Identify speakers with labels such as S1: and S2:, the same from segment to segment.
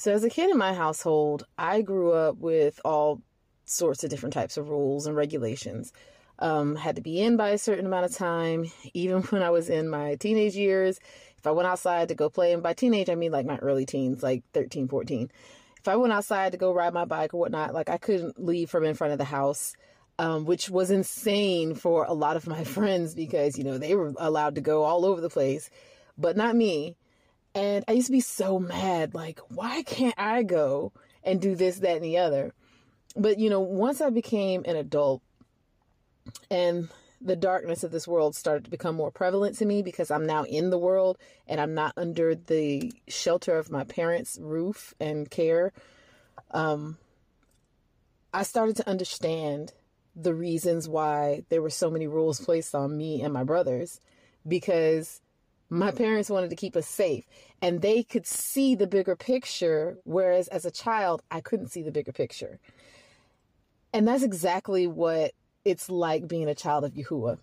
S1: So, as a kid in my household, I grew up with all sorts of different types of rules and regulations. Um, had to be in by a certain amount of time. Even when I was in my teenage years, if I went outside to go play, and by teenage, I mean like my early teens, like 13, 14. If I went outside to go ride my bike or whatnot, like I couldn't leave from in front of the house. Um, which was insane for a lot of my friends because, you know, they were allowed to go all over the place, but not me. And I used to be so mad, like, why can't I go and do this, that, and the other? But, you know, once I became an adult and the darkness of this world started to become more prevalent to me because I'm now in the world and I'm not under the shelter of my parents' roof and care. Um, I started to understand the reasons why there were so many rules placed on me and my brothers because my parents wanted to keep us safe and they could see the bigger picture, whereas as a child, I couldn't see the bigger picture. And that's exactly what it's like being a child of Yahuwah.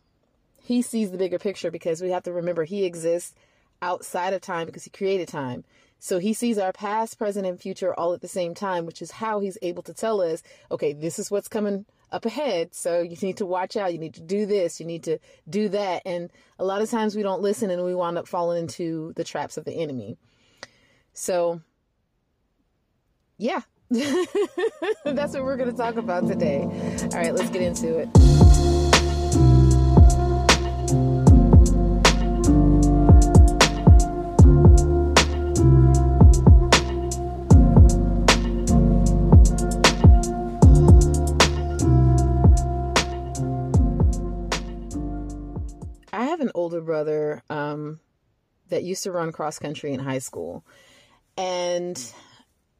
S1: He sees the bigger picture because we have to remember he exists outside of time because he created time. So he sees our past, present, and future all at the same time, which is how he's able to tell us, okay, this is what's coming up ahead. So you need to watch out. You need to do this. You need to do that. And a lot of times we don't listen and we wind up falling into the traps of the enemy. So, yeah, that's what we're going to talk about today. All right, let's get into it. Older brother um, that used to run cross country in high school. And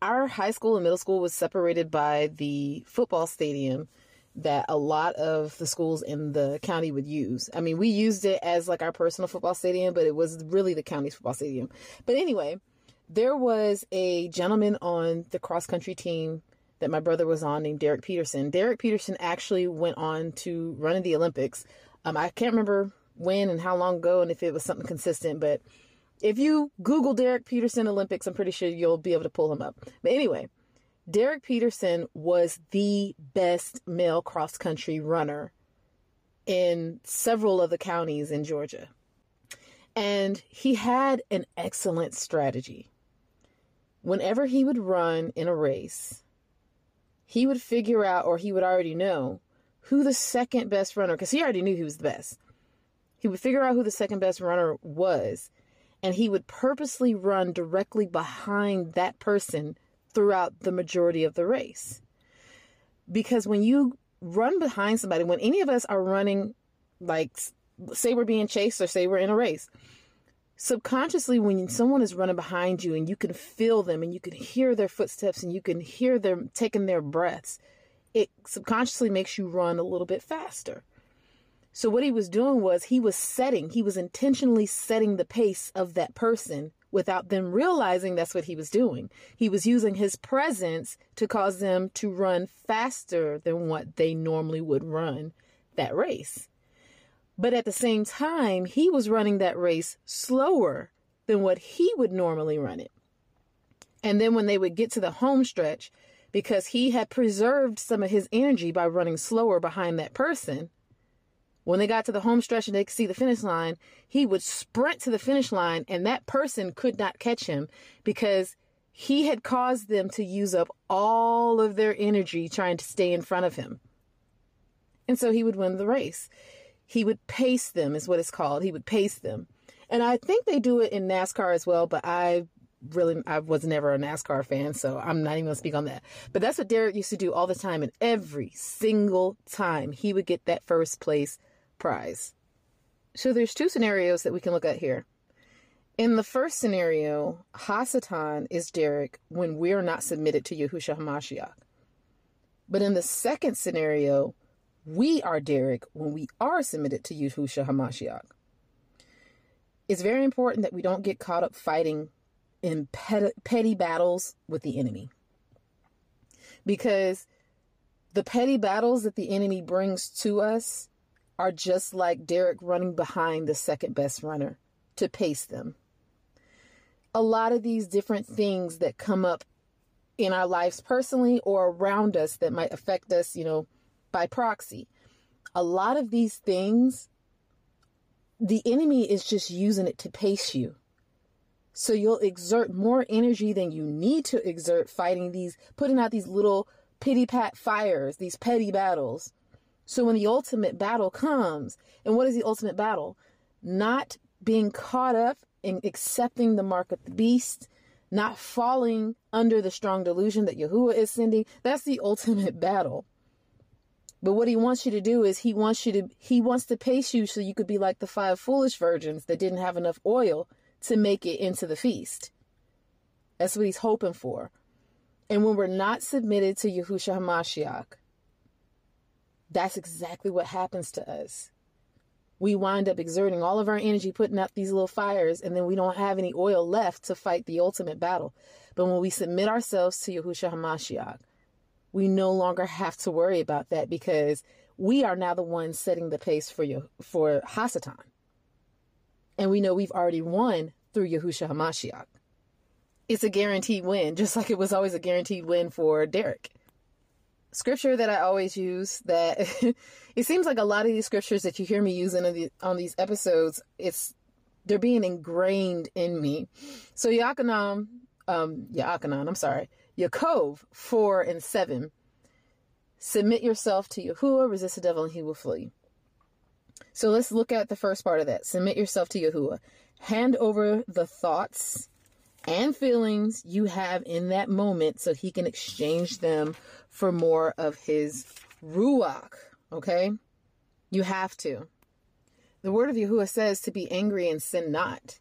S1: our high school and middle school was separated by the football stadium that a lot of the schools in the county would use. I mean, we used it as like our personal football stadium, but it was really the county's football stadium. But anyway, there was a gentleman on the cross country team that my brother was on named Derek Peterson. Derek Peterson actually went on to run in the Olympics. Um, I can't remember when and how long ago and if it was something consistent. But if you Google Derek Peterson Olympics, I'm pretty sure you'll be able to pull him up. But anyway, Derek Peterson was the best male cross country runner in several of the counties in Georgia. And he had an excellent strategy. Whenever he would run in a race, he would figure out, or he would already know, who the second best runner, because he already knew he was the best. He would figure out who the second best runner was, and he would purposely run directly behind that person throughout the majority of the race. Because when you run behind somebody, when any of us are running, like, say we're being chased or say we're in a race, subconsciously, when someone is running behind you and you can feel them and you can hear their footsteps and you can hear them taking their breaths, it subconsciously makes you run a little bit faster. So what he was doing was he was setting, he was intentionally setting the pace of that person without them realizing that's what he was doing. He was using his presence to cause them to run faster than what they normally would run that race. But at the same time, he was running that race slower than what he would normally run it. And then when they would get to the home stretch, because he had preserved some of his energy by running slower behind that person, when they got to the home stretch and they could see the finish line, he would sprint to the finish line and that person could not catch him because he had caused them to use up all of their energy trying to stay in front of him. And so he would win the race. He would pace them, is what it's called. He would pace them. And I think they do it in NASCAR as well, but I really I was never a NASCAR fan, so I'm not even gonna speak on that. But that's what Derek used to do all the time, and every single time he would get that first place prize. So there's two scenarios that we can look at here. In the first scenario, Hasatan is Derek when we are not submitted to Yahushua HaMashiach. But in the second scenario, we are Derek when we are submitted to Yahushua HaMashiach. It's very important that we don't get caught up fighting in petty, petty battles with the enemy. Because the petty battles that the enemy brings to us are just like Derek running behind the second best runner to pace them. A lot of these different things that come up in our lives personally or around us that might affect us, you know, by proxy. A lot of these things, the enemy is just using it to pace you. So you'll exert more energy than you need to exert fighting these, putting out these little pity pat fires, these petty battles. So when the ultimate battle comes, and what is the ultimate battle? Not being caught up in accepting the mark of the beast, not falling under the strong delusion that Yahuwah is sending. That's the ultimate battle. But what he wants you to do is he wants you to he wants to pace you so you could be like the five foolish virgins that didn't have enough oil to make it into the feast. That's what he's hoping for. And when we're not submitted to Yahushua HaMashiach, that's exactly what happens to us. We wind up exerting all of our energy putting out these little fires, and then we don't have any oil left to fight the ultimate battle. But when we submit ourselves to Yahushua HaMashiach, we no longer have to worry about that because we are now the ones setting the pace for you for Hasatan. And we know we've already won through Yahushua HaMashiach. It's a guaranteed win, just like it was always a guaranteed win for Derek scripture that I always use that it seems like a lot of these scriptures that you hear me using on, the, on these episodes, it's they're being ingrained in me. So Yachanan, um, I'm sorry, Yaakov 4 and 7. Submit yourself to Yahuwah, resist the devil, and he will flee. So let's look at the first part of that. Submit yourself to Yahuwah. Hand over the thoughts and feelings you have in that moment so he can exchange them for more of his ruach. Okay? You have to. The word of Yahuwah says to be angry and sin not.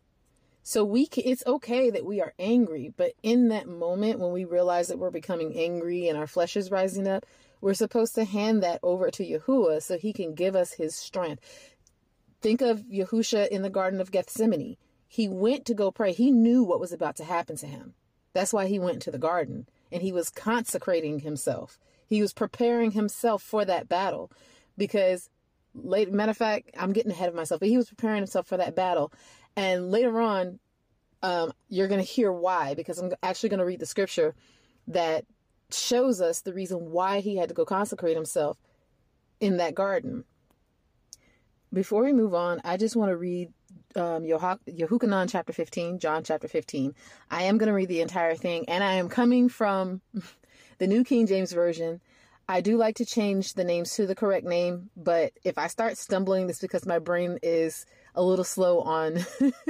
S1: So we it's okay that we are angry, but in that moment when we realize that we're becoming angry and our flesh is rising up, we're supposed to hand that over to Yahuwah so he can give us his strength. Think of Yahusha in the Garden of Gethsemane. He went to go pray. He knew what was about to happen to him. That's why he went to the garden and he was consecrating himself. He was preparing himself for that battle because late matter of fact, I'm getting ahead of myself, but he was preparing himself for that battle. And later on, um, you're going to hear why because I'm actually going to read the scripture that shows us the reason why he had to go consecrate himself in that garden. Before we move on, I just want to read um, Yehukanan chapter 15, John chapter 15. I am going to read the entire thing, and I am coming from the New King James Version. I do like to change the names to the correct name, but if I start stumbling, it's because my brain is a little slow on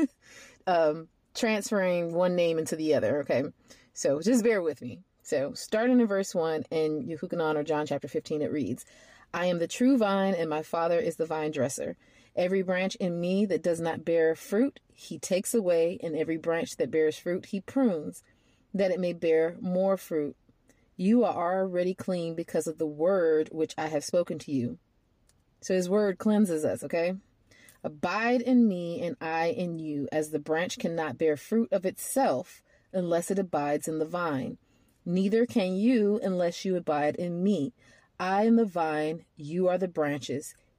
S1: um, transferring one name into the other. Okay, so just bear with me. So, starting in verse 1 in Yehukanan or John chapter 15, it reads, I am the true vine, and my Father is the vine dresser. Every branch in me that does not bear fruit, he takes away, and every branch that bears fruit, he prunes, that it may bear more fruit. You are already clean because of the word which I have spoken to you. So his word cleanses us, okay? Abide in me, and I in you, as the branch cannot bear fruit of itself unless it abides in the vine. Neither can you unless you abide in me. I am the vine, you are the branches.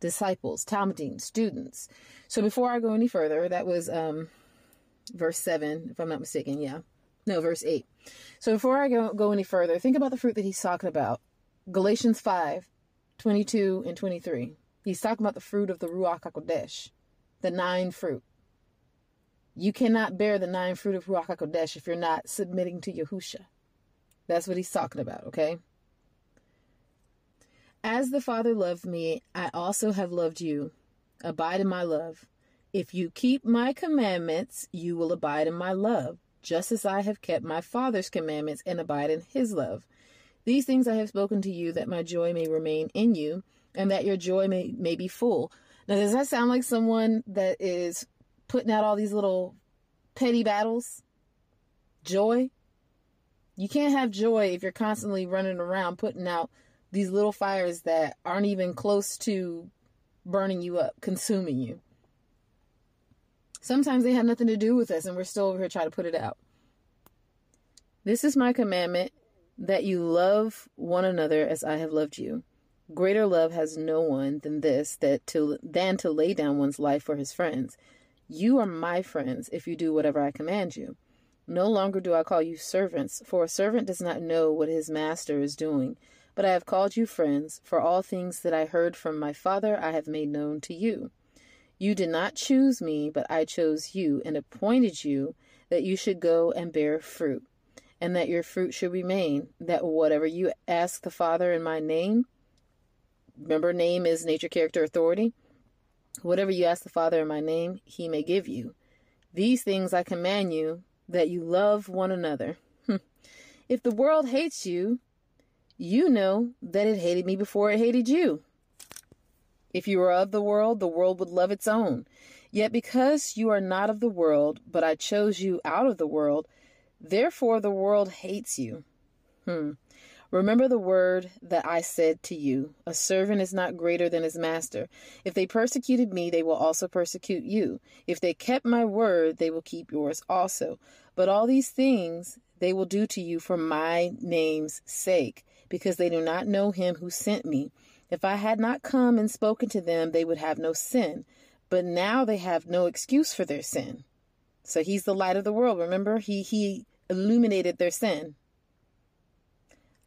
S1: disciples, Talmudim, students. So before I go any further, that was um, verse 7, if I'm not mistaken. Yeah. No, verse 8. So before I go, go any further, think about the fruit that he's talking about. Galatians 5, 22 and 23. He's talking about the fruit of the Ruach HaKodesh, the nine fruit. You cannot bear the nine fruit of Ruach HaKodesh if you're not submitting to Yahusha. That's what he's talking about, okay? As the Father loved me, I also have loved you. Abide in my love. If you keep my commandments, you will abide in my love, just as I have kept my Father's commandments and abide in his love. These things I have spoken to you, that my joy may remain in you, and that your joy may, may be full. Now, does that sound like someone that is putting out all these little petty battles? Joy? You can't have joy if you're constantly running around putting out These little fires that aren't even close to burning you up, consuming you. Sometimes they have nothing to do with us and we're still over here trying to put it out. This is my commandment that you love one another as I have loved you. Greater love has no one than this that to than to lay down one's life for his friends. You are my friends if you do whatever I command you. No longer do I call you servants, for a servant does not know what his master is doing. But I have called you friends, for all things that I heard from my Father I have made known to you. You did not choose me, but I chose you and appointed you that you should go and bear fruit, and that your fruit should remain, that whatever you ask the Father in my name, remember, name is nature, character, authority. Whatever you ask the Father in my name, he may give you. These things I command you, that you love one another. if the world hates you, you know that it hated me before it hated you. If you were of the world, the world would love its own. Yet because you are not of the world, but I chose you out of the world, therefore the world hates you. Hmm. Remember the word that I said to you A servant is not greater than his master. If they persecuted me, they will also persecute you. If they kept my word, they will keep yours also. But all these things they will do to you for my name's sake because they do not know him who sent me. If I had not come and spoken to them, they would have no sin. But now they have no excuse for their sin. So he's the light of the world. Remember, he he illuminated their sin.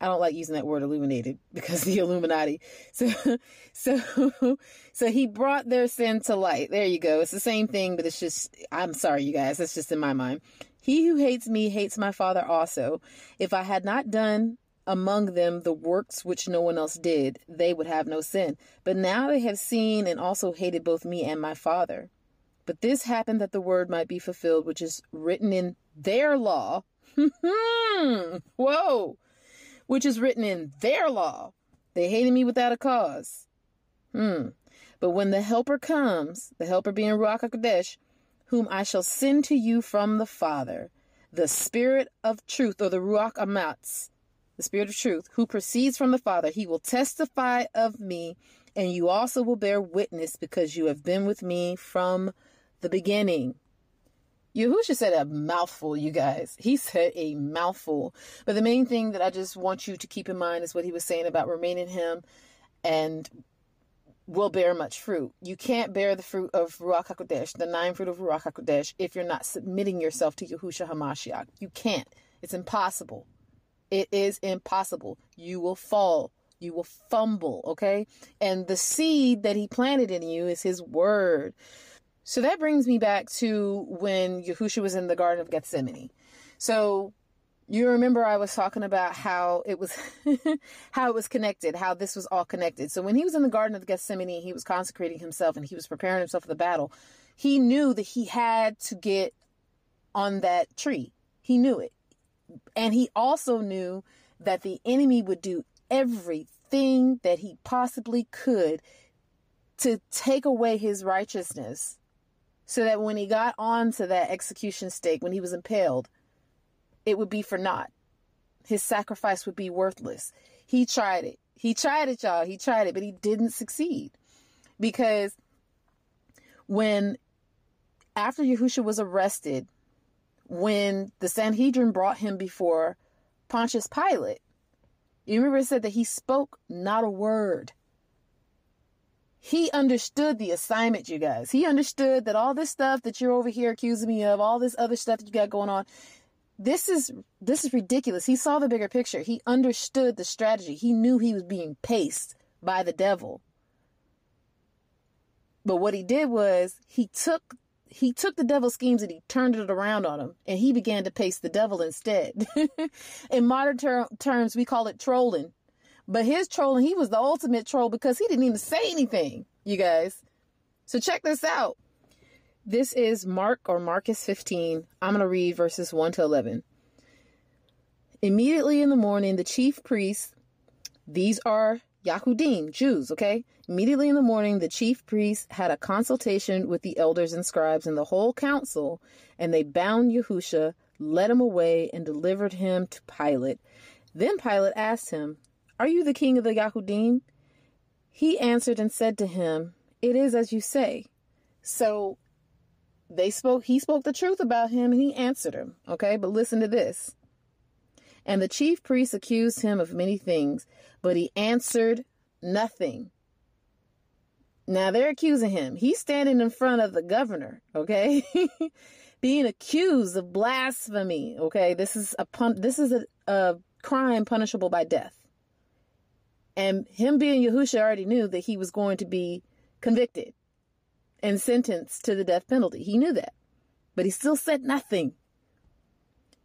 S1: I don't like using that word illuminated because the Illuminati. So so so he brought their sin to light. There you go. It's the same thing, but it's just I'm sorry you guys. That's just in my mind. He who hates me hates my father also. If I had not done among them the works which no one else did, they would have no sin. But now they have seen and also hated both me and my Father. But this happened that the word might be fulfilled, which is written in their law. Whoa! Which is written in their law. They hated me without a cause. Hmm. But when the Helper comes, the Helper being Ruach HaKodesh, whom I shall send to you from the Father, the Spirit of truth, or the Ruach Amatz, the Spirit of truth, who proceeds from the Father, he will testify of me, and you also will bear witness because you have been with me from the beginning. Yahusha said a mouthful, you guys. He said a mouthful. But the main thing that I just want you to keep in mind is what he was saying about remaining him and will bear much fruit. You can't bear the fruit of Ruach HaKodesh, the nine fruit of Ruach HaKodesh, if you're not submitting yourself to Yahusha HaMashiach. You can't. It's impossible. It is impossible. You will fall. You will fumble, okay? And the seed that he planted in you is his word. So that brings me back to when Yahushua was in the Garden of Gethsemane. So you remember I was talking about how it was how it was connected, how this was all connected. So when he was in the Garden of Gethsemane, he was consecrating himself and he was preparing himself for the battle. He knew that he had to get on that tree. He knew it. And he also knew that the enemy would do everything that he possibly could to take away his righteousness so that when he got onto that execution stake, when he was impaled, it would be for naught. His sacrifice would be worthless. He tried it. He tried it, y'all. He tried it, but he didn't succeed. Because when, after Yahushua was arrested, when the Sanhedrin brought him before Pontius Pilate, you remember it said that he spoke not a word. He understood the assignment, you guys. He understood that all this stuff that you're over here accusing me of, all this other stuff that you got going on, this is this is ridiculous. He saw the bigger picture. He understood the strategy. He knew he was being paced by the devil. But what he did was he took he took the devil's schemes and he turned it around on him and he began to pace the devil instead. In modern ter- terms, we call it trolling. But his trolling, he was the ultimate troll because he didn't even say anything, you guys. So check this out. This is Mark or Marcus 15. I'm going to read verses 1 to 11. Immediately in the morning, the chief priests, these are Yahudim, Jews, okay? Immediately in the morning, the chief priests had a consultation with the elders and scribes and the whole council, and they bound Yahusha, led him away, and delivered him to Pilate. Then Pilate asked him, Are you the king of the Yahudim? He answered and said to him, It is as you say. So they spoke, he spoke the truth about him and he answered him. Okay, but listen to this. And the chief priests accused him of many things, but he answered nothing. Now they're accusing him. He's standing in front of the governor, okay? Being accused of blasphemy, okay? This is a pun- this is a, a crime punishable by death. And him being Yahusha already knew that he was going to be convicted and sentenced to the death penalty. He knew that. But he still said nothing.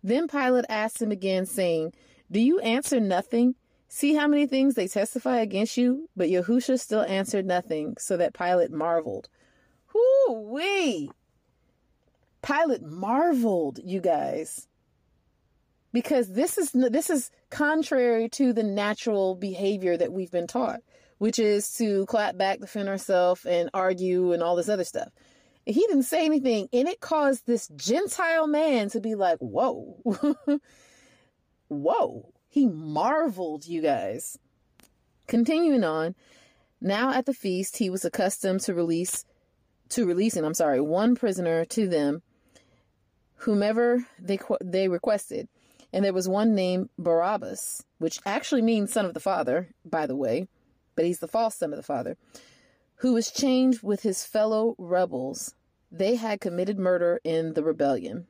S1: Then Pilate asked him again, saying, Do you answer nothing? See how many things they testify against you? But Yahusha still answered nothing, so that Pilate marveled. Whoo wee! Pilate marveled, you guys. Because this is this is contrary to the natural behavior that we've been taught, which is to clap back, defend ourselves, and argue and all this other stuff. He didn't say anything, and it caused this Gentile man to be like, whoa, whoa. He marveled, you guys. Continuing on, now at the feast, he was accustomed to release, to releasing, I'm sorry, one prisoner to them, whomever they, they requested. And there was one named Barabbas, which actually means son of the father, by the way, but he's the false son of the father, who was chained with his fellow rebels. They had committed murder in the rebellion.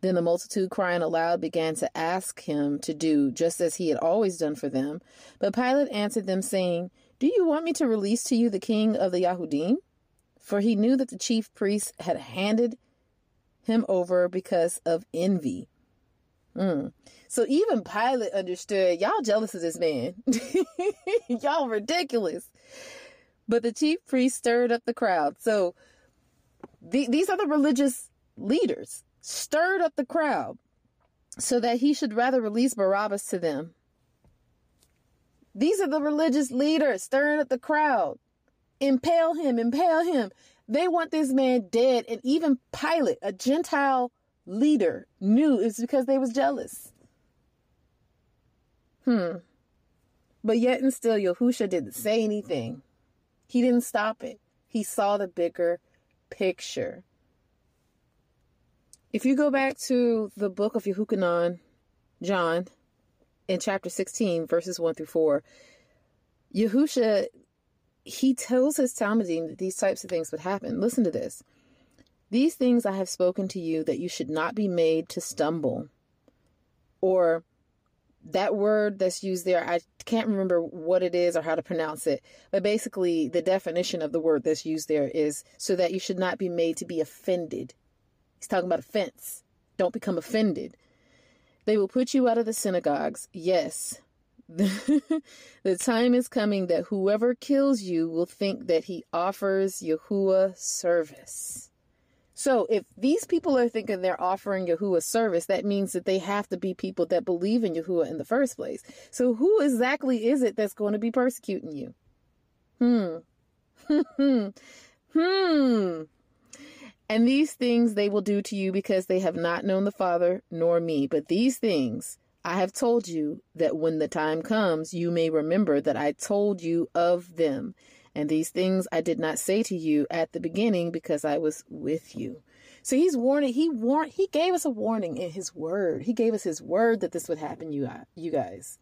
S1: Then the multitude, crying aloud, began to ask him to do just as he had always done for them. But Pilate answered them, saying, Do you want me to release to you the king of the Yahudim? For he knew that the chief priests had handed him over because of envy. Mm. So even Pilate understood, y'all jealous of this man. y'all ridiculous. But the chief priest stirred up the crowd. So the, these are the religious leaders stirred up the crowd so that he should rather release Barabbas to them. These are the religious leaders stirring up the crowd. Impale him, impale him. They want this man dead. And even Pilate, a Gentile leader, knew it's because they was jealous. Hmm. But yet and still, Yahusha didn't say anything. He didn't stop it. He saw the bigger picture. If you go back to the book of Yehukanan, John, in chapter 16, verses 1 through 4, Yahusha, he tells his Talmudim that these types of things would happen. Listen to this. These things I have spoken to you that you should not be made to stumble. Or that word that's used there, I can't remember what it is or how to pronounce it, but basically the definition of the word that's used there is so that you should not be made to be offended He's talking about offense. Don't become offended. They will put you out of the synagogues. Yes. the time is coming that whoever kills you will think that he offers Yahuwah service. So if these people are thinking they're offering Yahuwah service, that means that they have to be people that believe in Yahuwah in the first place. So who exactly is it that's going to be persecuting you? Hmm. hmm. hmm. And these things they will do to you because they have not known the Father nor me. But these things I have told you that when the time comes, you may remember that I told you of them. And these things I did not say to you at the beginning because I was with you. So he's warning, he warned, he gave us a warning in his word. He gave us his word that this would happen, you, uh, you guys.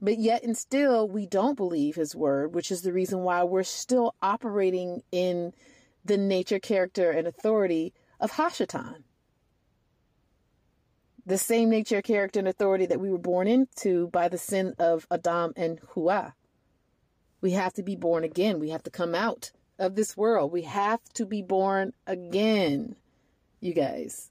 S1: But yet and still, we don't believe his word, which is the reason why we're still operating in the nature, character, and authority of Hashatan. The same nature, character, and authority that we were born into by the sin of Adam and Hua. We have to be born again. We have to come out of this world. We have to be born again, you guys.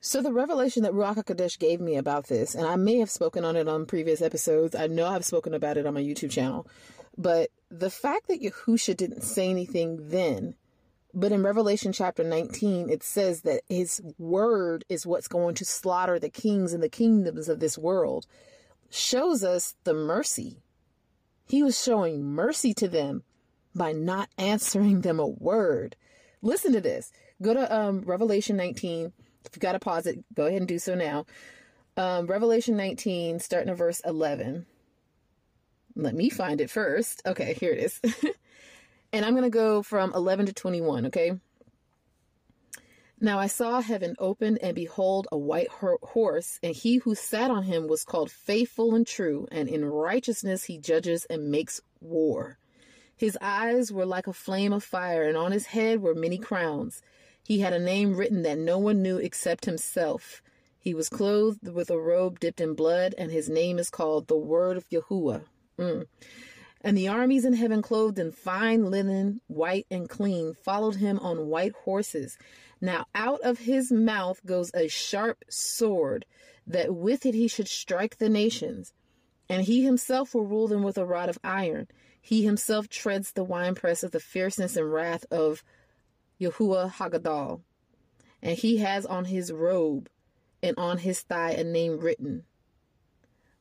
S1: So the revelation that Ruach HaKodesh gave me about this, and I may have spoken on it on previous episodes. I know I've spoken about it on my YouTube channel. But the fact that Yahusha didn't say anything then, but in Revelation chapter 19, it says that his word is what's going to slaughter the kings and the kingdoms of this world, shows us the mercy. He was showing mercy to them by not answering them a word. Listen to this. Go to um, Revelation 19. If you got to pause it, go ahead and do so now. Um, Revelation 19, starting at verse 11. Let me find it first. Okay, here it is. and I'm going to go from 11 to 21, okay? Now I saw heaven opened, and behold, a white horse, and he who sat on him was called faithful and true, and in righteousness he judges and makes war. His eyes were like a flame of fire, and on his head were many crowns. He had a name written that no one knew except himself. He was clothed with a robe dipped in blood, and his name is called the Word of Yahuwah. Mm. And the armies in heaven, clothed in fine linen, white and clean, followed him on white horses. Now out of his mouth goes a sharp sword, that with it he should strike the nations. And he himself will rule them with a rod of iron. He himself treads the winepress of the fierceness and wrath of Yahuwah Hagadol. And he has on his robe and on his thigh a name written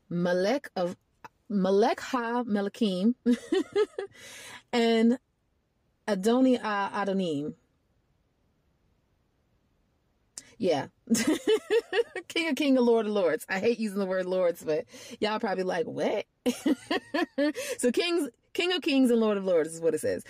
S1: Malek of Malek Ha Melakim and Adoni Adonim. Yeah. King of King of Lord of Lords. I hate using the word Lords, but y'all probably like, what? so Kings King of Kings and Lord of Lords is what it says.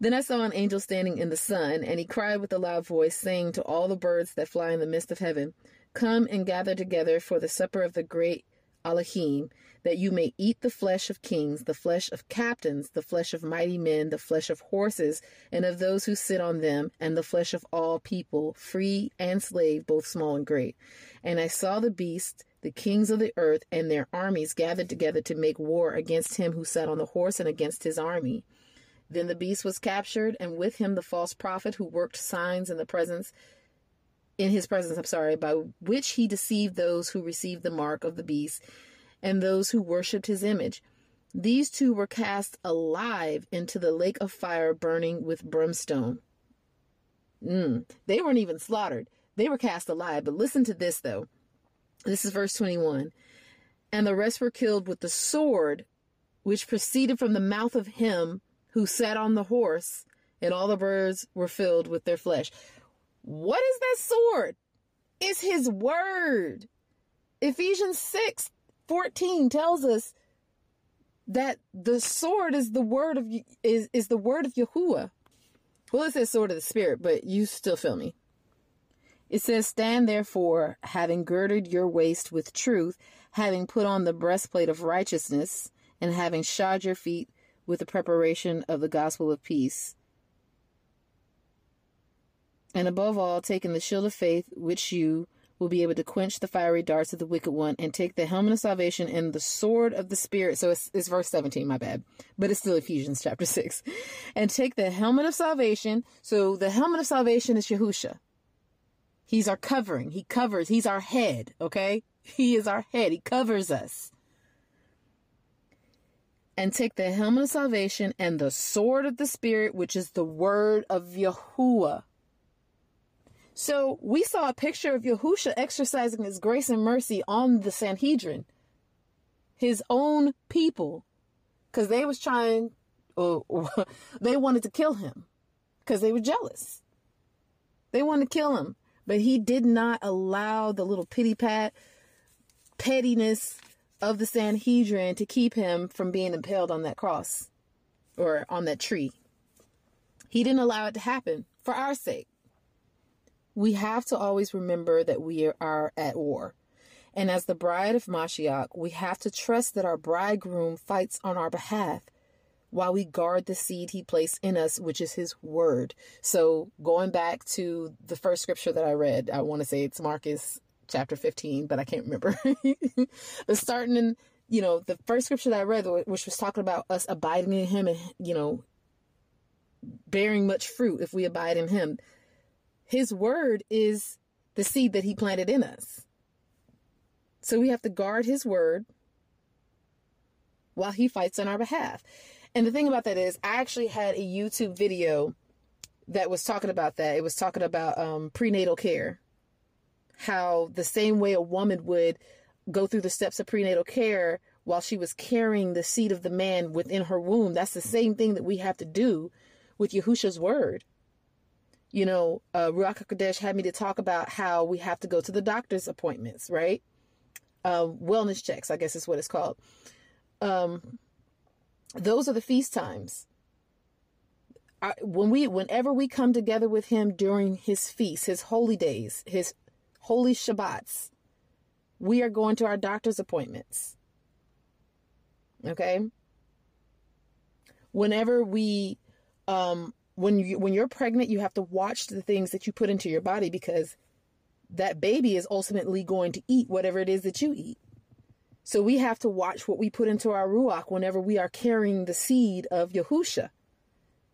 S1: Then I saw an angel standing in the sun, and he cried with a loud voice, saying to all the birds that fly in the midst of heaven, Come and gather together for the supper of the great Elohim, that you may eat the flesh of kings, the flesh of captains, the flesh of mighty men, the flesh of horses, and of those who sit on them, and the flesh of all people, free and slave, both small and great. And I saw the beast, the kings of the earth, and their armies gathered together to make war against him who sat on the horse and against his army. Then the beast was captured, and with him the false prophet who worked signs in the presence in his presence, I'm sorry, by which he deceived those who received the mark of the beast and those who worshipped his image. These two were cast alive into the lake of fire burning with brimstone. Mm, they weren't even slaughtered. They were cast alive. But listen to this, though. This is verse 21. And the rest were killed with the sword which proceeded from the mouth of him who sat on the horse, and all the birds were filled with their flesh. What is that sword? It's his word. Ephesians 6 14 tells us that the sword is the word of is, is the word of Yahuwah. Well, it says sword of the spirit, but you still feel me. It says, Stand therefore, having girded your waist with truth, having put on the breastplate of righteousness, and having shod your feet with the preparation of the gospel of peace and above all, taking the shield of faith, which you will be able to quench the fiery darts of the wicked one, and take the helmet of salvation and the sword of the Spirit. So it's, it's verse 17, my bad. But it's still Ephesians chapter 6. And take the helmet of salvation. So the helmet of salvation is Yahusha. He's our covering. He covers. He's our head, okay? He is our head. He covers us. And take the helmet of salvation and the sword of the Spirit, which is the word of Yahuwah. So we saw a picture of Yahusha exercising his grace and mercy on the Sanhedrin, his own people, because they was trying, or, oh, or they wanted to kill him because they were jealous. They wanted to kill him, but he did not allow the little pity pat pettiness of the Sanhedrin to keep him from being impaled on that cross or on that tree. He didn't allow it to happen for our sake we have to always remember that we are at war. And as the bride of Mashiach, we have to trust that our bridegroom fights on our behalf while we guard the seed he placed in us, which is his word. So, going back to the first scripture that I read, I want to say it's Marcus chapter 15, but I can't remember. but starting in, you know, the first scripture that I read, which was talking about us abiding in him and, you know, bearing much fruit if we abide in him. His word is the seed that he planted in us. So we have to guard his word while he fights on our behalf. And the thing about that is, I actually had a YouTube video that was talking about that. It was talking about um, prenatal care. How the same way a woman would go through the steps of prenatal care while she was carrying the seed of the man within her womb, that's the same thing that we have to do with Yahusha's word you know, uh, Ruach had me to talk about how we have to go to the doctor's appointments, right? uh, wellness checks, I guess is what it's called. Um, those are the feast times. I, when we, whenever we come together with Him during His feasts, His holy days, His holy Shabbats, we are going to our doctor's appointments. Okay. Whenever we, um, when you when you're pregnant, you have to watch the things that you put into your body because that baby is ultimately going to eat whatever it is that you eat. So we have to watch what we put into our ruach whenever we are carrying the seed of Yahusha.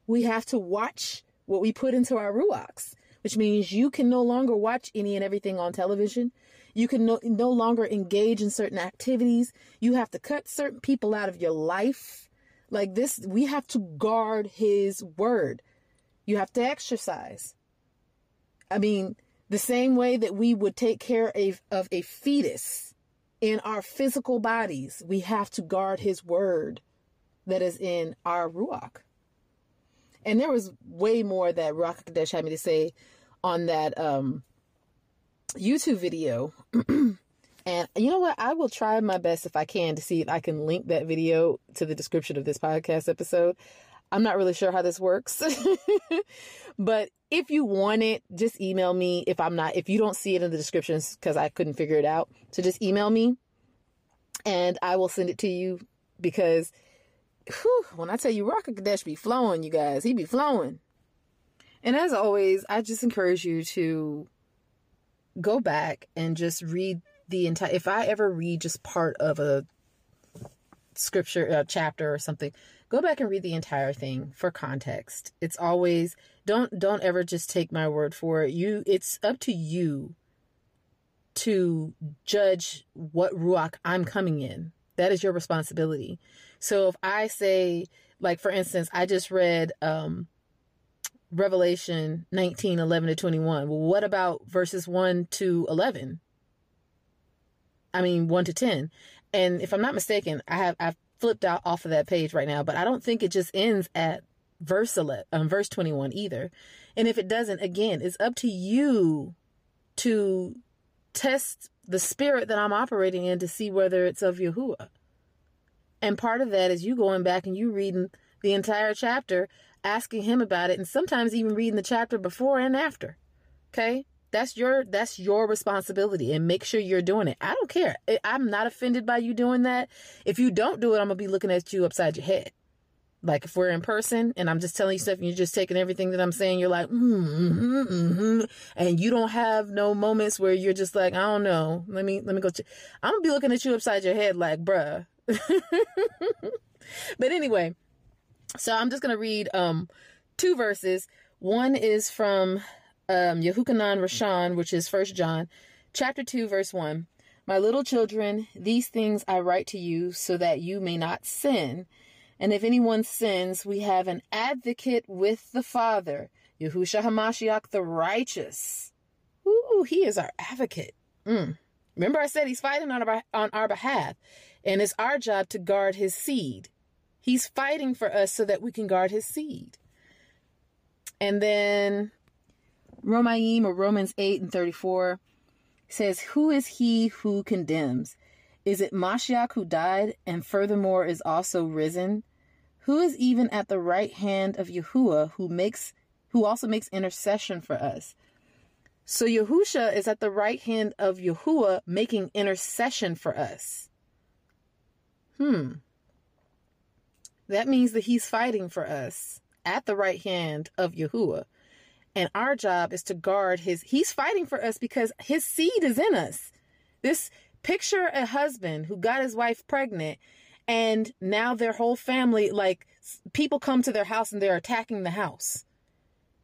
S1: We have to watch what we put into our ruachs, which means you can no longer watch any and everything on television. You can no, no longer engage in certain activities. You have to cut certain people out of your life. Like this, we have to guard his word. You have to exercise. I mean, the same way that we would take care of, of a fetus in our physical bodies, we have to guard his word that is in our Ruach. And there was way more that Ruach Kadesh had me to say on that um, YouTube video. and you know what? I will try my best if I can to see if I can link that video to the description of this podcast episode. I'm not really sure how this works. but if you want it, just email me if I'm not, if you don't see it in the descriptions because I couldn't figure it out. So just email me and I will send it to you because whew, when I tell you Ruach Kadesh be flowing, you guys, he be flowing. And as always, I just encourage you to go back and just read the entire if I ever read just part of a scripture a chapter or something, go back and read the entire thing for context. It's always don't don't ever just take my word for it. You it's up to you to judge what ruach I'm coming in. That is your responsibility. So if I say like for instance, I just read um Revelation 19, 11 to 21. Well, what about verses 1 to 11? I mean, 1 to 10. And if I'm not mistaken, I have, I've flipped out off of that page right now, but I don't think it just ends at verse 11, um, verse 21 either. And if it doesn't, again, it's up to you to test the spirit that I'm operating in to see whether it's of Yahuwah. And part of that is you going back and you reading the entire chapter asking him about it and sometimes even reading the chapter before and after. Okay? That's your that's your responsibility and make sure you're doing it. I don't care. I'm not offended by you doing that. If you don't do it, I'm going to be looking at you upside your head. Like if we're in person and I'm just telling you stuff and you're just taking everything that I'm saying, you're like, mm-hmm, mm-hmm, and you don't have no moments where you're just like, I don't know. Let me let me go. Ch-. I'm gonna be looking at you upside your head like, bruh. but anyway, so I'm just to read um, two verses. One is from um, Yehukanan Rashan, which is First John, chapter 2, verse 1. My little children, these things I write to you so that you may not sin. And if anyone sins, we have an advocate with the Father, Yahusha HaMashiach the righteous. Ooh, he is our advocate. Mm. Remember, I said he's fighting on our, on our behalf, and it's our job to guard his seed. He's fighting for us so that we can guard his seed. And then Romaim or Romans 8 and 34 says, Who is he who condemns? Is it Mashiach who died and furthermore is also risen? Who is even at the right hand of Yahuwah who makes who also makes intercession for us? So Yahusha is at the right hand of Yahuwah making intercession for us. Hmm. That means that he's fighting for us at the right hand of Yahuwah. And our job is to guard his, he's fighting for us because his seed is in us. This picture a husband who got his wife pregnant and now their whole family, like people come to their house and they're attacking the house.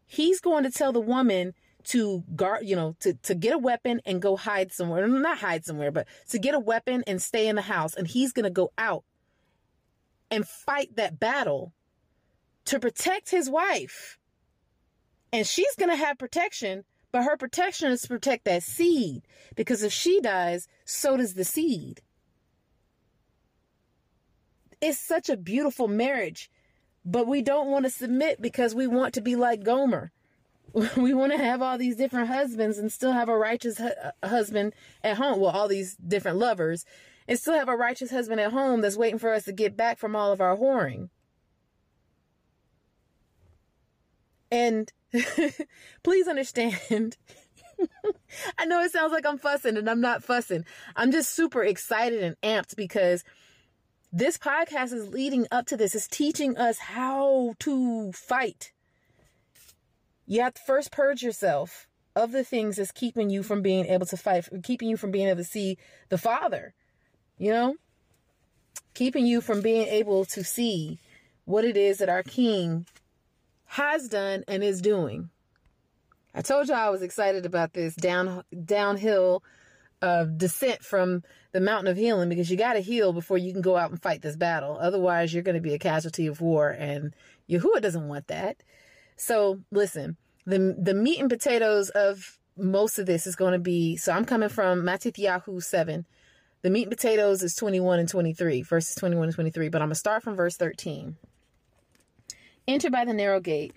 S1: He's going to tell the woman to guard, you know, to, to get a weapon and go hide somewhere. Not hide somewhere, but to get a weapon and stay in the house. And he's going to go out and fight that battle to protect his wife. And she's going to have protection, but her protection is to protect that seed because if she dies, so does the seed. It's such a beautiful marriage, but we don't want to submit because we want to be like Gomer. we want to have all these different husbands and still have a righteous hu- uh, husband at home. Well, all these different lovers and still have a righteous husband at home that's waiting for us to get back from all of our whoring. And please understand. I know it sounds like I'm fussing and I'm not fussing. I'm just super excited and amped because this podcast is leading up to this. It's teaching us how to fight. You have to first purge yourself of the things that's keeping you from being able to fight, keeping you from being able to see the Father, you know? Keeping you from being able to see what it is that our King has done and is doing. I told you I was excited about this down downhill uh, descent from the mountain of healing because you got to heal before you can go out and fight this battle. Otherwise, you're going to be a casualty of war, and Yahuwah doesn't want that. So, listen, the the meat and potatoes of most of this is going to be. So, I'm coming from Matthew seven. The meat and potatoes is 21 and 23, verses 21 and 23. But I'm gonna start from verse 13. Enter by the narrow gate.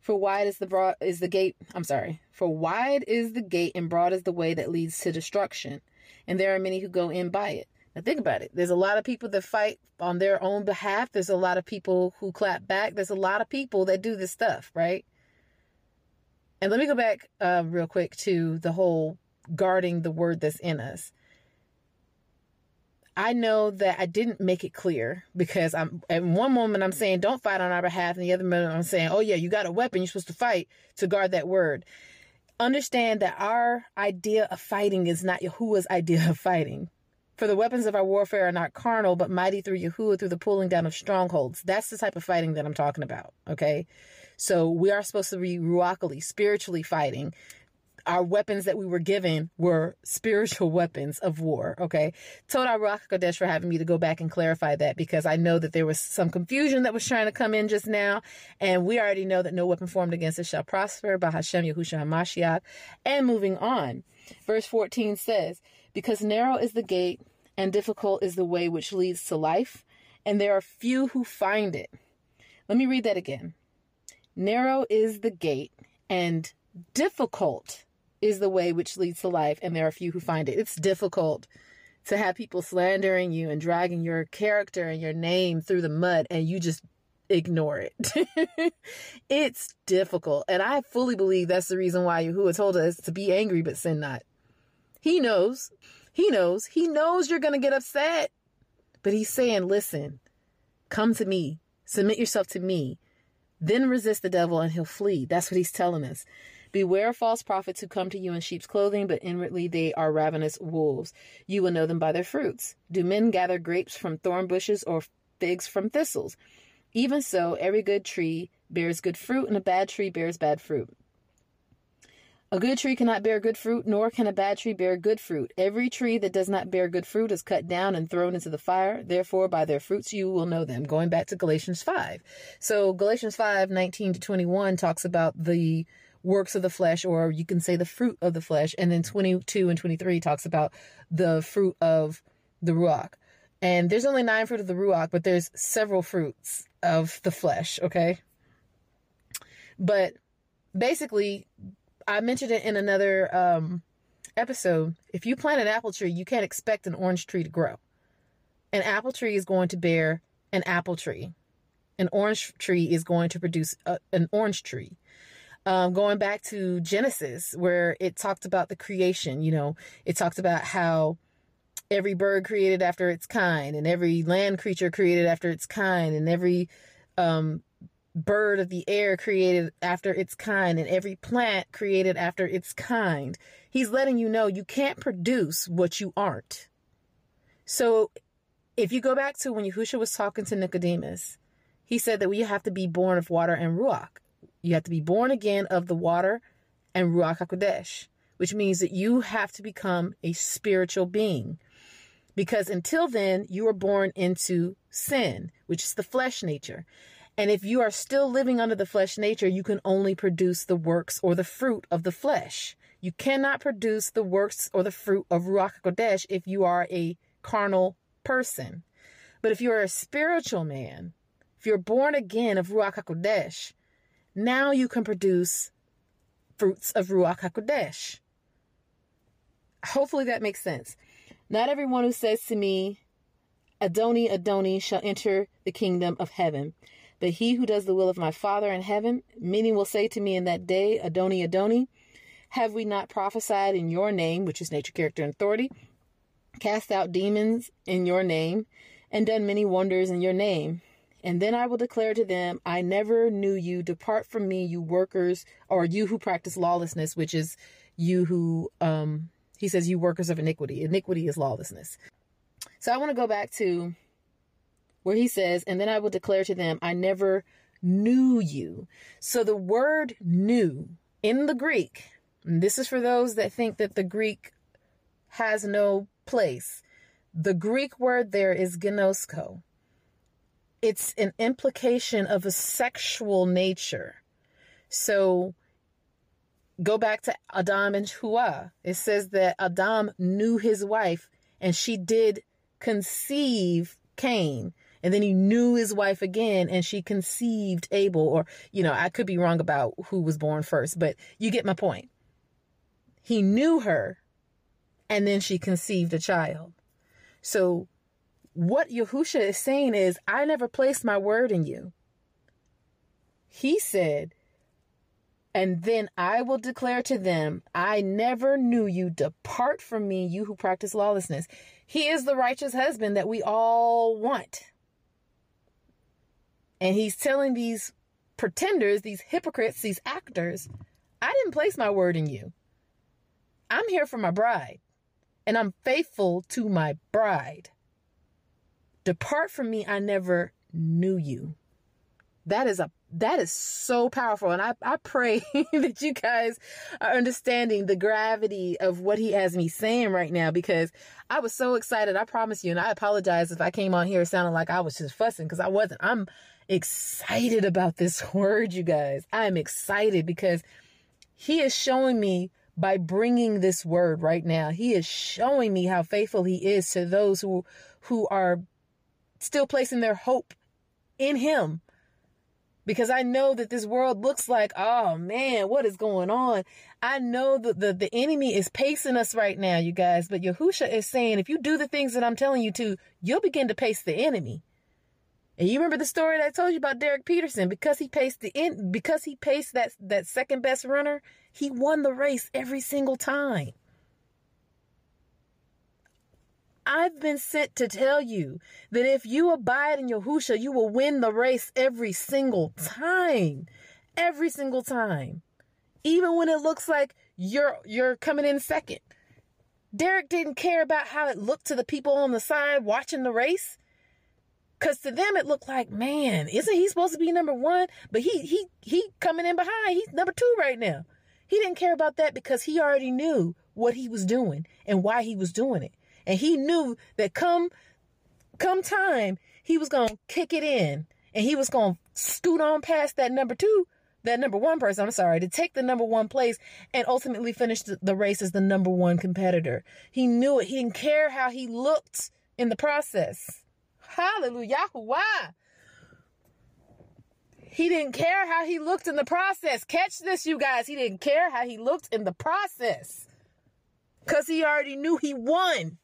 S1: For wide is the broad is the gate. I'm sorry. For wide is the gate and broad is the way that leads to destruction, and there are many who go in by it. Now think about it. There's a lot of people that fight on their own behalf. There's a lot of people who clap back. There's a lot of people that do this stuff, right? And let me go back uh, real quick to the whole guarding the word that's in us. I know that I didn't make it clear because I'm at one moment I'm saying don't fight on our behalf, and the other moment I'm saying, oh yeah, you got a weapon, you're supposed to fight to guard that word. Understand that our idea of fighting is not Yahuwah's idea of fighting. For the weapons of our warfare are not carnal, but mighty through Yahuwah through the pulling down of strongholds. That's the type of fighting that I'm talking about. Okay. So we are supposed to be ruachally, spiritually fighting our weapons that we were given were spiritual weapons of war. Okay. Toda Ruach Kodesh for having me to go back and clarify that because I know that there was some confusion that was trying to come in just now. And we already know that no weapon formed against us shall prosper by Hashem Yahushua HaMashiach. And moving on, verse 14 says, Because narrow is the gate and difficult is the way which leads to life, and there are few who find it. Let me read that again. Narrow is the gate and difficult is the way which leads to life, and there are few who find it. It's difficult to have people slandering you and dragging your character and your name through the mud, and you just ignore it. it's difficult. And I fully believe that's the reason why Yahuwah told us to be angry but sin not. He knows. He knows. He knows you're going to get upset. But he's saying, listen, come to me. Submit yourself to me. Then resist the devil and he'll flee. That's what he's telling us. Beware of false prophets who come to you in sheep's clothing, but inwardly they are ravenous wolves. You will know them by their fruits. Do men gather grapes from thorn bushes or figs from thistles? Even so, every good tree bears good fruit, and a bad tree bears bad fruit. A good tree cannot bear good fruit, nor can a bad tree bear good fruit. Every tree that does not bear good fruit is cut down and thrown into the fire. Therefore, by their fruits you will know them. Going back to Galatians 5. So, Galatians 5 19 to 21 talks about the works of the flesh, or you can say the fruit of the flesh. And then 22 and 23 talks about the fruit of the Ruach. And there's only nine fruit of the Ruach, but there's several fruits of the flesh, okay? But basically, I mentioned it in another um, episode. If you plant an apple tree, you can't expect an orange tree to grow. An apple tree is going to bear an apple tree. An orange tree is going to produce a, an orange tree um, going back to Genesis, where it talked about the creation, you know, it talked about how every bird created after its kind, and every land creature created after its kind, and every um, bird of the air created after its kind, and every plant created after its kind. He's letting you know you can't produce what you aren't. So if you go back to when Yahusha was talking to Nicodemus, he said that we have to be born of water and ruach. You have to be born again of the water and Ruach HaKodesh, which means that you have to become a spiritual being. Because until then, you are born into sin, which is the flesh nature. And if you are still living under the flesh nature, you can only produce the works or the fruit of the flesh. You cannot produce the works or the fruit of Ruach HaKodesh if you are a carnal person. But if you are a spiritual man, if you're born again of Ruach HaKodesh, now you can produce fruits of Ruach HaKodesh. Hopefully that makes sense. Not everyone who says to me, Adoni, Adoni, shall enter the kingdom of heaven, but he who does the will of my Father in heaven, many will say to me in that day, Adoni, Adoni, have we not prophesied in your name, which is nature, character, and authority, cast out demons in your name, and done many wonders in your name? And then I will declare to them, I never knew you. Depart from me, you workers, or you who practice lawlessness, which is you who, um, he says, you workers of iniquity. Iniquity is lawlessness. So I want to go back to where he says, and then I will declare to them, I never knew you. So the word knew in the Greek, this is for those that think that the Greek has no place. The Greek word there is gnosko it's an implication of a sexual nature. So go back to Adam and Hua. It says that Adam knew his wife and she did conceive Cain. And then he knew his wife again and she conceived Abel. Or, you know, I could be wrong about who was born first, but you get my point. He knew her and then she conceived a child. So what Yahusha is saying is, I never placed my word in you. He said, and then I will declare to them, I never knew you. Depart from me, you who practice lawlessness. He is the righteous husband that we all want. And he's telling these pretenders, these hypocrites, these actors, I didn't place my word in you. I'm here for my bride, and I'm faithful to my bride. Depart from me, I never knew you. That is a that is so powerful. And I, I pray that you guys are understanding the gravity of what he has me saying right now because I was so excited. I promise you, and I apologize if I came on here sounding like I was just fussing because I wasn't. I'm excited about this word, you guys. I am excited because he is showing me by bringing this word right now. He is showing me how faithful he is to those who who are still placing their hope in him because I know that this world looks like, oh man, what is going on? I know that the, the enemy is pacing us right now, you guys, but Yahusha is saying, if you do the things that I'm telling you to, you'll begin to pace the enemy. And you remember the story that I told you about Derek Peterson because he paced the in, because he paced that that second best runner, he won the race every single time. I've been sent to tell you that if you abide in Yahusha, you will win the race every single time. Every single time. Even when it looks like you're you're coming in second. Derek didn't care about how it looked to the people on the side watching the race. Cause to them it looked like, man, isn't he supposed to be number one? But he he he coming in behind. He's number two right now. He didn't care about that because he already knew what he was doing and why he was doing it. And he knew that come come time, he was going to kick it in and he was going to scoot on past that number 2, that number 1 person, I'm sorry, to take the number 1 place and ultimately finish the race as the number 1 competitor. He knew it. He didn't care how he looked in the process. Hallelujah. Why? He didn't care how he looked in the process. Catch this, you guys. He didn't care how he looked in the process. Because he already knew he won.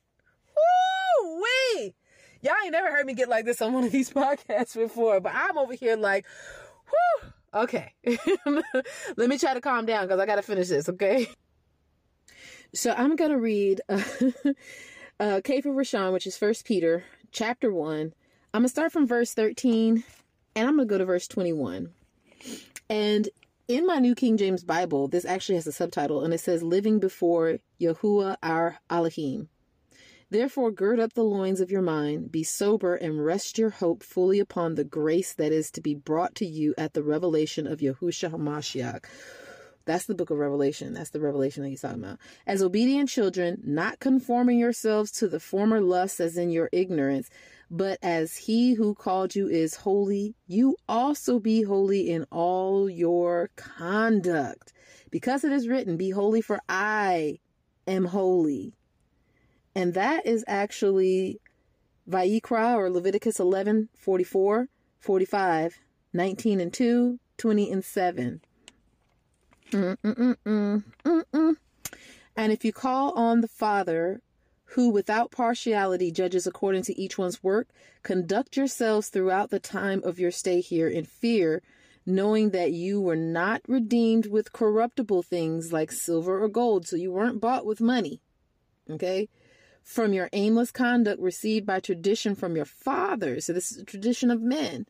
S1: Wee! Y'all ain't never heard me get like this on one of these podcasts before, but I'm over here like, whoo! Okay. Let me try to calm down because I got to finish this, okay? So I'm going to read uh, uh, Kefa Rishon, which is First Peter, chapter 1. I'm going to start from verse 13 and I'm going to go to verse 21. And in my New King James Bible, this actually has a subtitle and it says Living Before Yahuwah our Elohim. Therefore, gird up the loins of your mind, be sober, and rest your hope fully upon the grace that is to be brought to you at the revelation of Yahushua HaMashiach. That's the book of Revelation. That's the revelation that he's talking about. As obedient children, not conforming yourselves to the former lusts as in your ignorance, but as he who called you is holy, you also be holy in all your conduct. Because it is written, Be holy, for I am holy. And that is actually Vayikra or Leviticus 11, 44, 45, 19 and 2, 20 and 7. Mm-mm-mm-mm. Mm-mm. And if you call on the Father, who without partiality judges according to each one's work, conduct yourselves throughout the time of your stay here in fear, knowing that you were not redeemed with corruptible things like silver or gold. So you weren't bought with money. Okay? From your aimless conduct received by tradition from your fathers. So this is a tradition of men.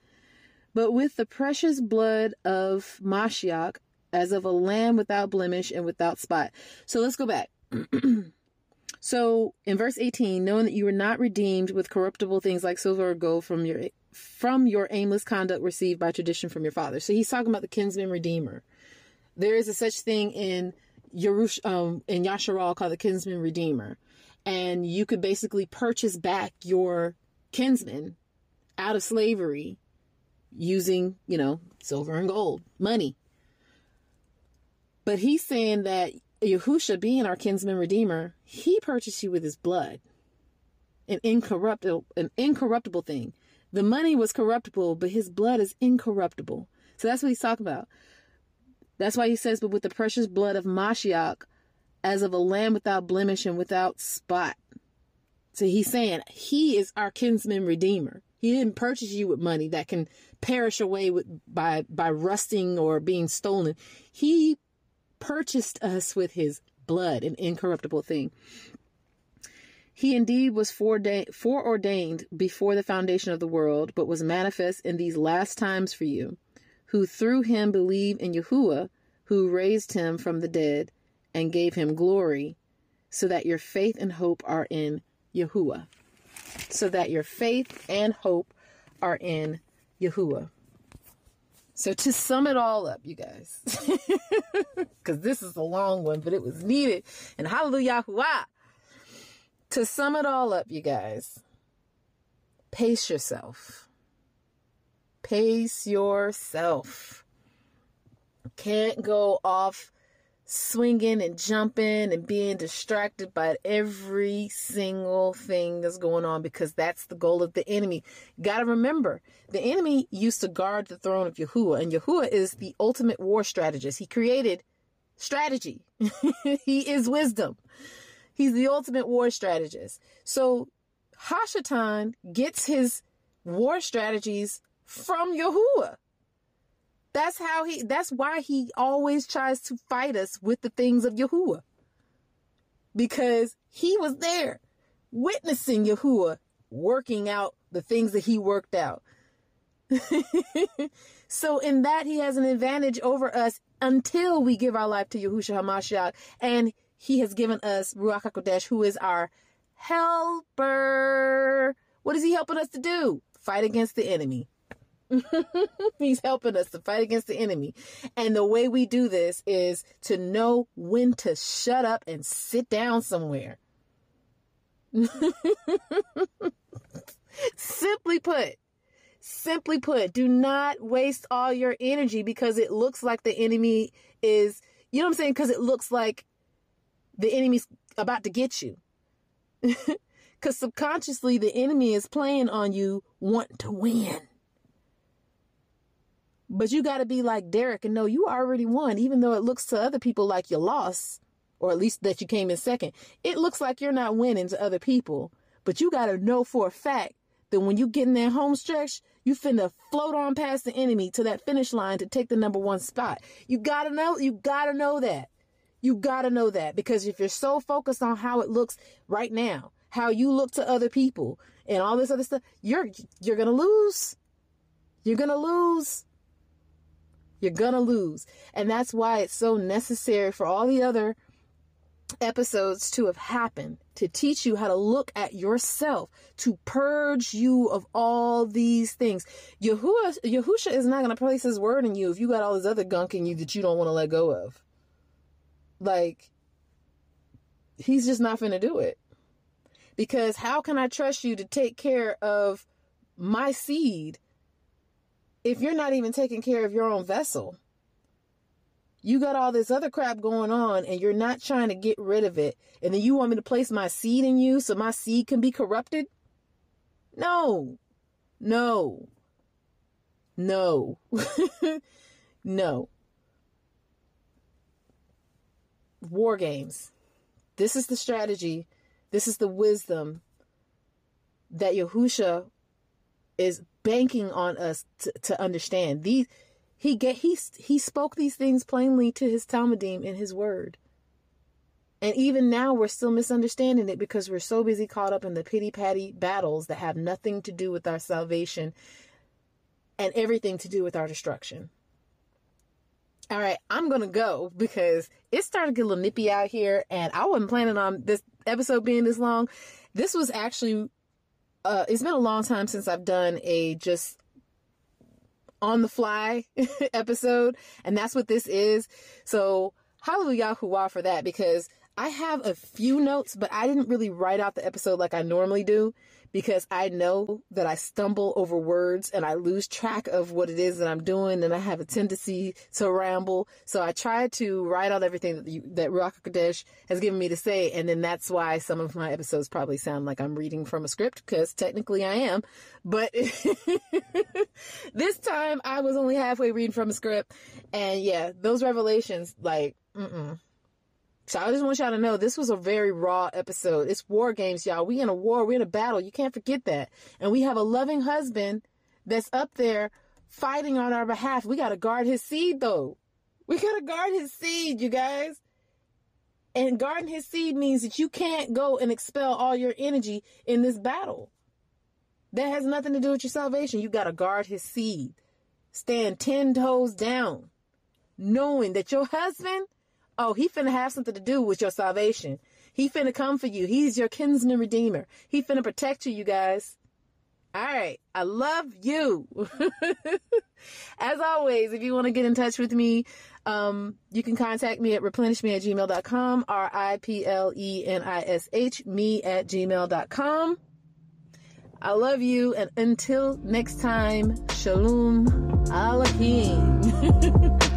S1: But with the precious blood of Mashiach, as of a lamb without blemish and without spot. So let's go back. so in verse 18, knowing that you were not redeemed with corruptible things like silver or gold from your from your aimless conduct received by tradition from your father. So he's talking about the kinsman redeemer. There is a such thing in Yerush um, in Yasharal called the kinsman redeemer, and you could basically purchase back your kinsman out of slavery using you know silver and gold money but he's saying that Yahusha, being our kinsman redeemer, he purchased you with his blood. An incorruptible, an incorruptible thing. The money was corruptible, but his blood is incorruptible. So that's what he's talking about. That's why he says, but with the precious blood of Mashiach, as of a lamb without blemish and without spot. So he's saying he is our kinsman redeemer. He didn't purchase you with money that can perish away with by by rusting or being stolen. He purchased us with his blood, an incorruptible thing. He indeed was foreordained before the foundation of the world, but was manifest in these last times for you, who through him believe in Yahuwah, who raised him from the dead and gave him glory, so that your faith and hope are in Yahuwah. So that your faith and hope are in Yahuwah. So to sum it all up, you guys, because this is a long one, but it was needed. And hallelujah. To sum it all up, you guys, pace yourself. Pace yourself. Can't go off swinging and jumping and being distracted by every single thing that's going on because that's the goal of the enemy. Got to remember, the enemy used to guard the throne of Yahuwah, and Yahuwah is the ultimate war strategist. He created strategy, he is wisdom. He's the ultimate war strategist. So Hashatan gets his war strategies from Yahuwah. That's how he that's why he always tries to fight us with the things of Yahuwah. Because he was there witnessing Yahuwah working out the things that he worked out. so in that he has an advantage over us until we give our life to Yahushua HaMashiach and he has given us Ruach HaKodesh who is our helper. What is he helping us to do? Fight against the enemy. He's helping us to fight against the enemy. And the way we do this is to know when to shut up and sit down somewhere. simply put, simply put, do not waste all your energy because it looks like the enemy is, you know what I'm saying? Because it looks like the enemy's about to get you. Because subconsciously, the enemy is playing on you, wanting to win. But you got to be like Derek and know you already won, even though it looks to other people like you lost, or at least that you came in second. It looks like you're not winning to other people, but you got to know for a fact that when you get in that home stretch, you finna float on past the enemy to that finish line to take the number one spot. You gotta know, you gotta know that. You gotta know that because if you're so focused on how it looks right now, how you look to other people and all this other stuff, you're you're gonna lose. You're gonna lose. You're gonna lose. And that's why it's so necessary for all the other episodes to have happened to teach you how to look at yourself, to purge you of all these things. Yahuwah, Yahusha is not going to place his word in you if you got all this other gunk in you that you don't want to let go of. Like, he's just not going to do it. Because how can I trust you to take care of my seed if you're not even taking care of your own vessel? You got all this other crap going on and you're not trying to get rid of it. And then you want me to place my seed in you so my seed can be corrupted? No. No. No. no. war games. This is the strategy. This is the wisdom that Yahusha is banking on us to, to understand. These he get he he spoke these things plainly to his Talmidim in his word. And even now we're still misunderstanding it because we're so busy caught up in the pity patty battles that have nothing to do with our salvation and everything to do with our destruction. All right, I'm gonna go because it started to get a little nippy out here, and I wasn't planning on this episode being this long. This was actually, uh, it's been a long time since I've done a just on the fly episode, and that's what this is. So, hallelujah for that because I have a few notes, but I didn't really write out the episode like I normally do because I know that I stumble over words and I lose track of what it is that I'm doing and I have a tendency to ramble. So I try to write out everything that, you, that Ruach Kadesh has given me to say. And then that's why some of my episodes probably sound like I'm reading from a script because technically I am. But this time I was only halfway reading from a script. And yeah, those revelations, like, mm-mm so I just want y'all to know this was a very raw episode. It's war games, y'all. We in a war, we in a battle. You can't forget that. And we have a loving husband that's up there fighting on our behalf. We got to guard his seed though. We got to guard his seed, you guys. And guarding his seed means that you can't go and expel all your energy in this battle. That has nothing to do with your salvation. You got to guard his seed. Stand 10 toes down, knowing that your husband Oh, he finna have something to do with your salvation. He finna come for you. He's your kinsman redeemer. He finna protect you, you guys. All right. I love you. As always, if you want to get in touch with me, um, you can contact me at replenishme at gmail.com, R-I-P-L-E-N-I-S-H, me at gmail.com. I love you. And until next time, Shalom Alaikum.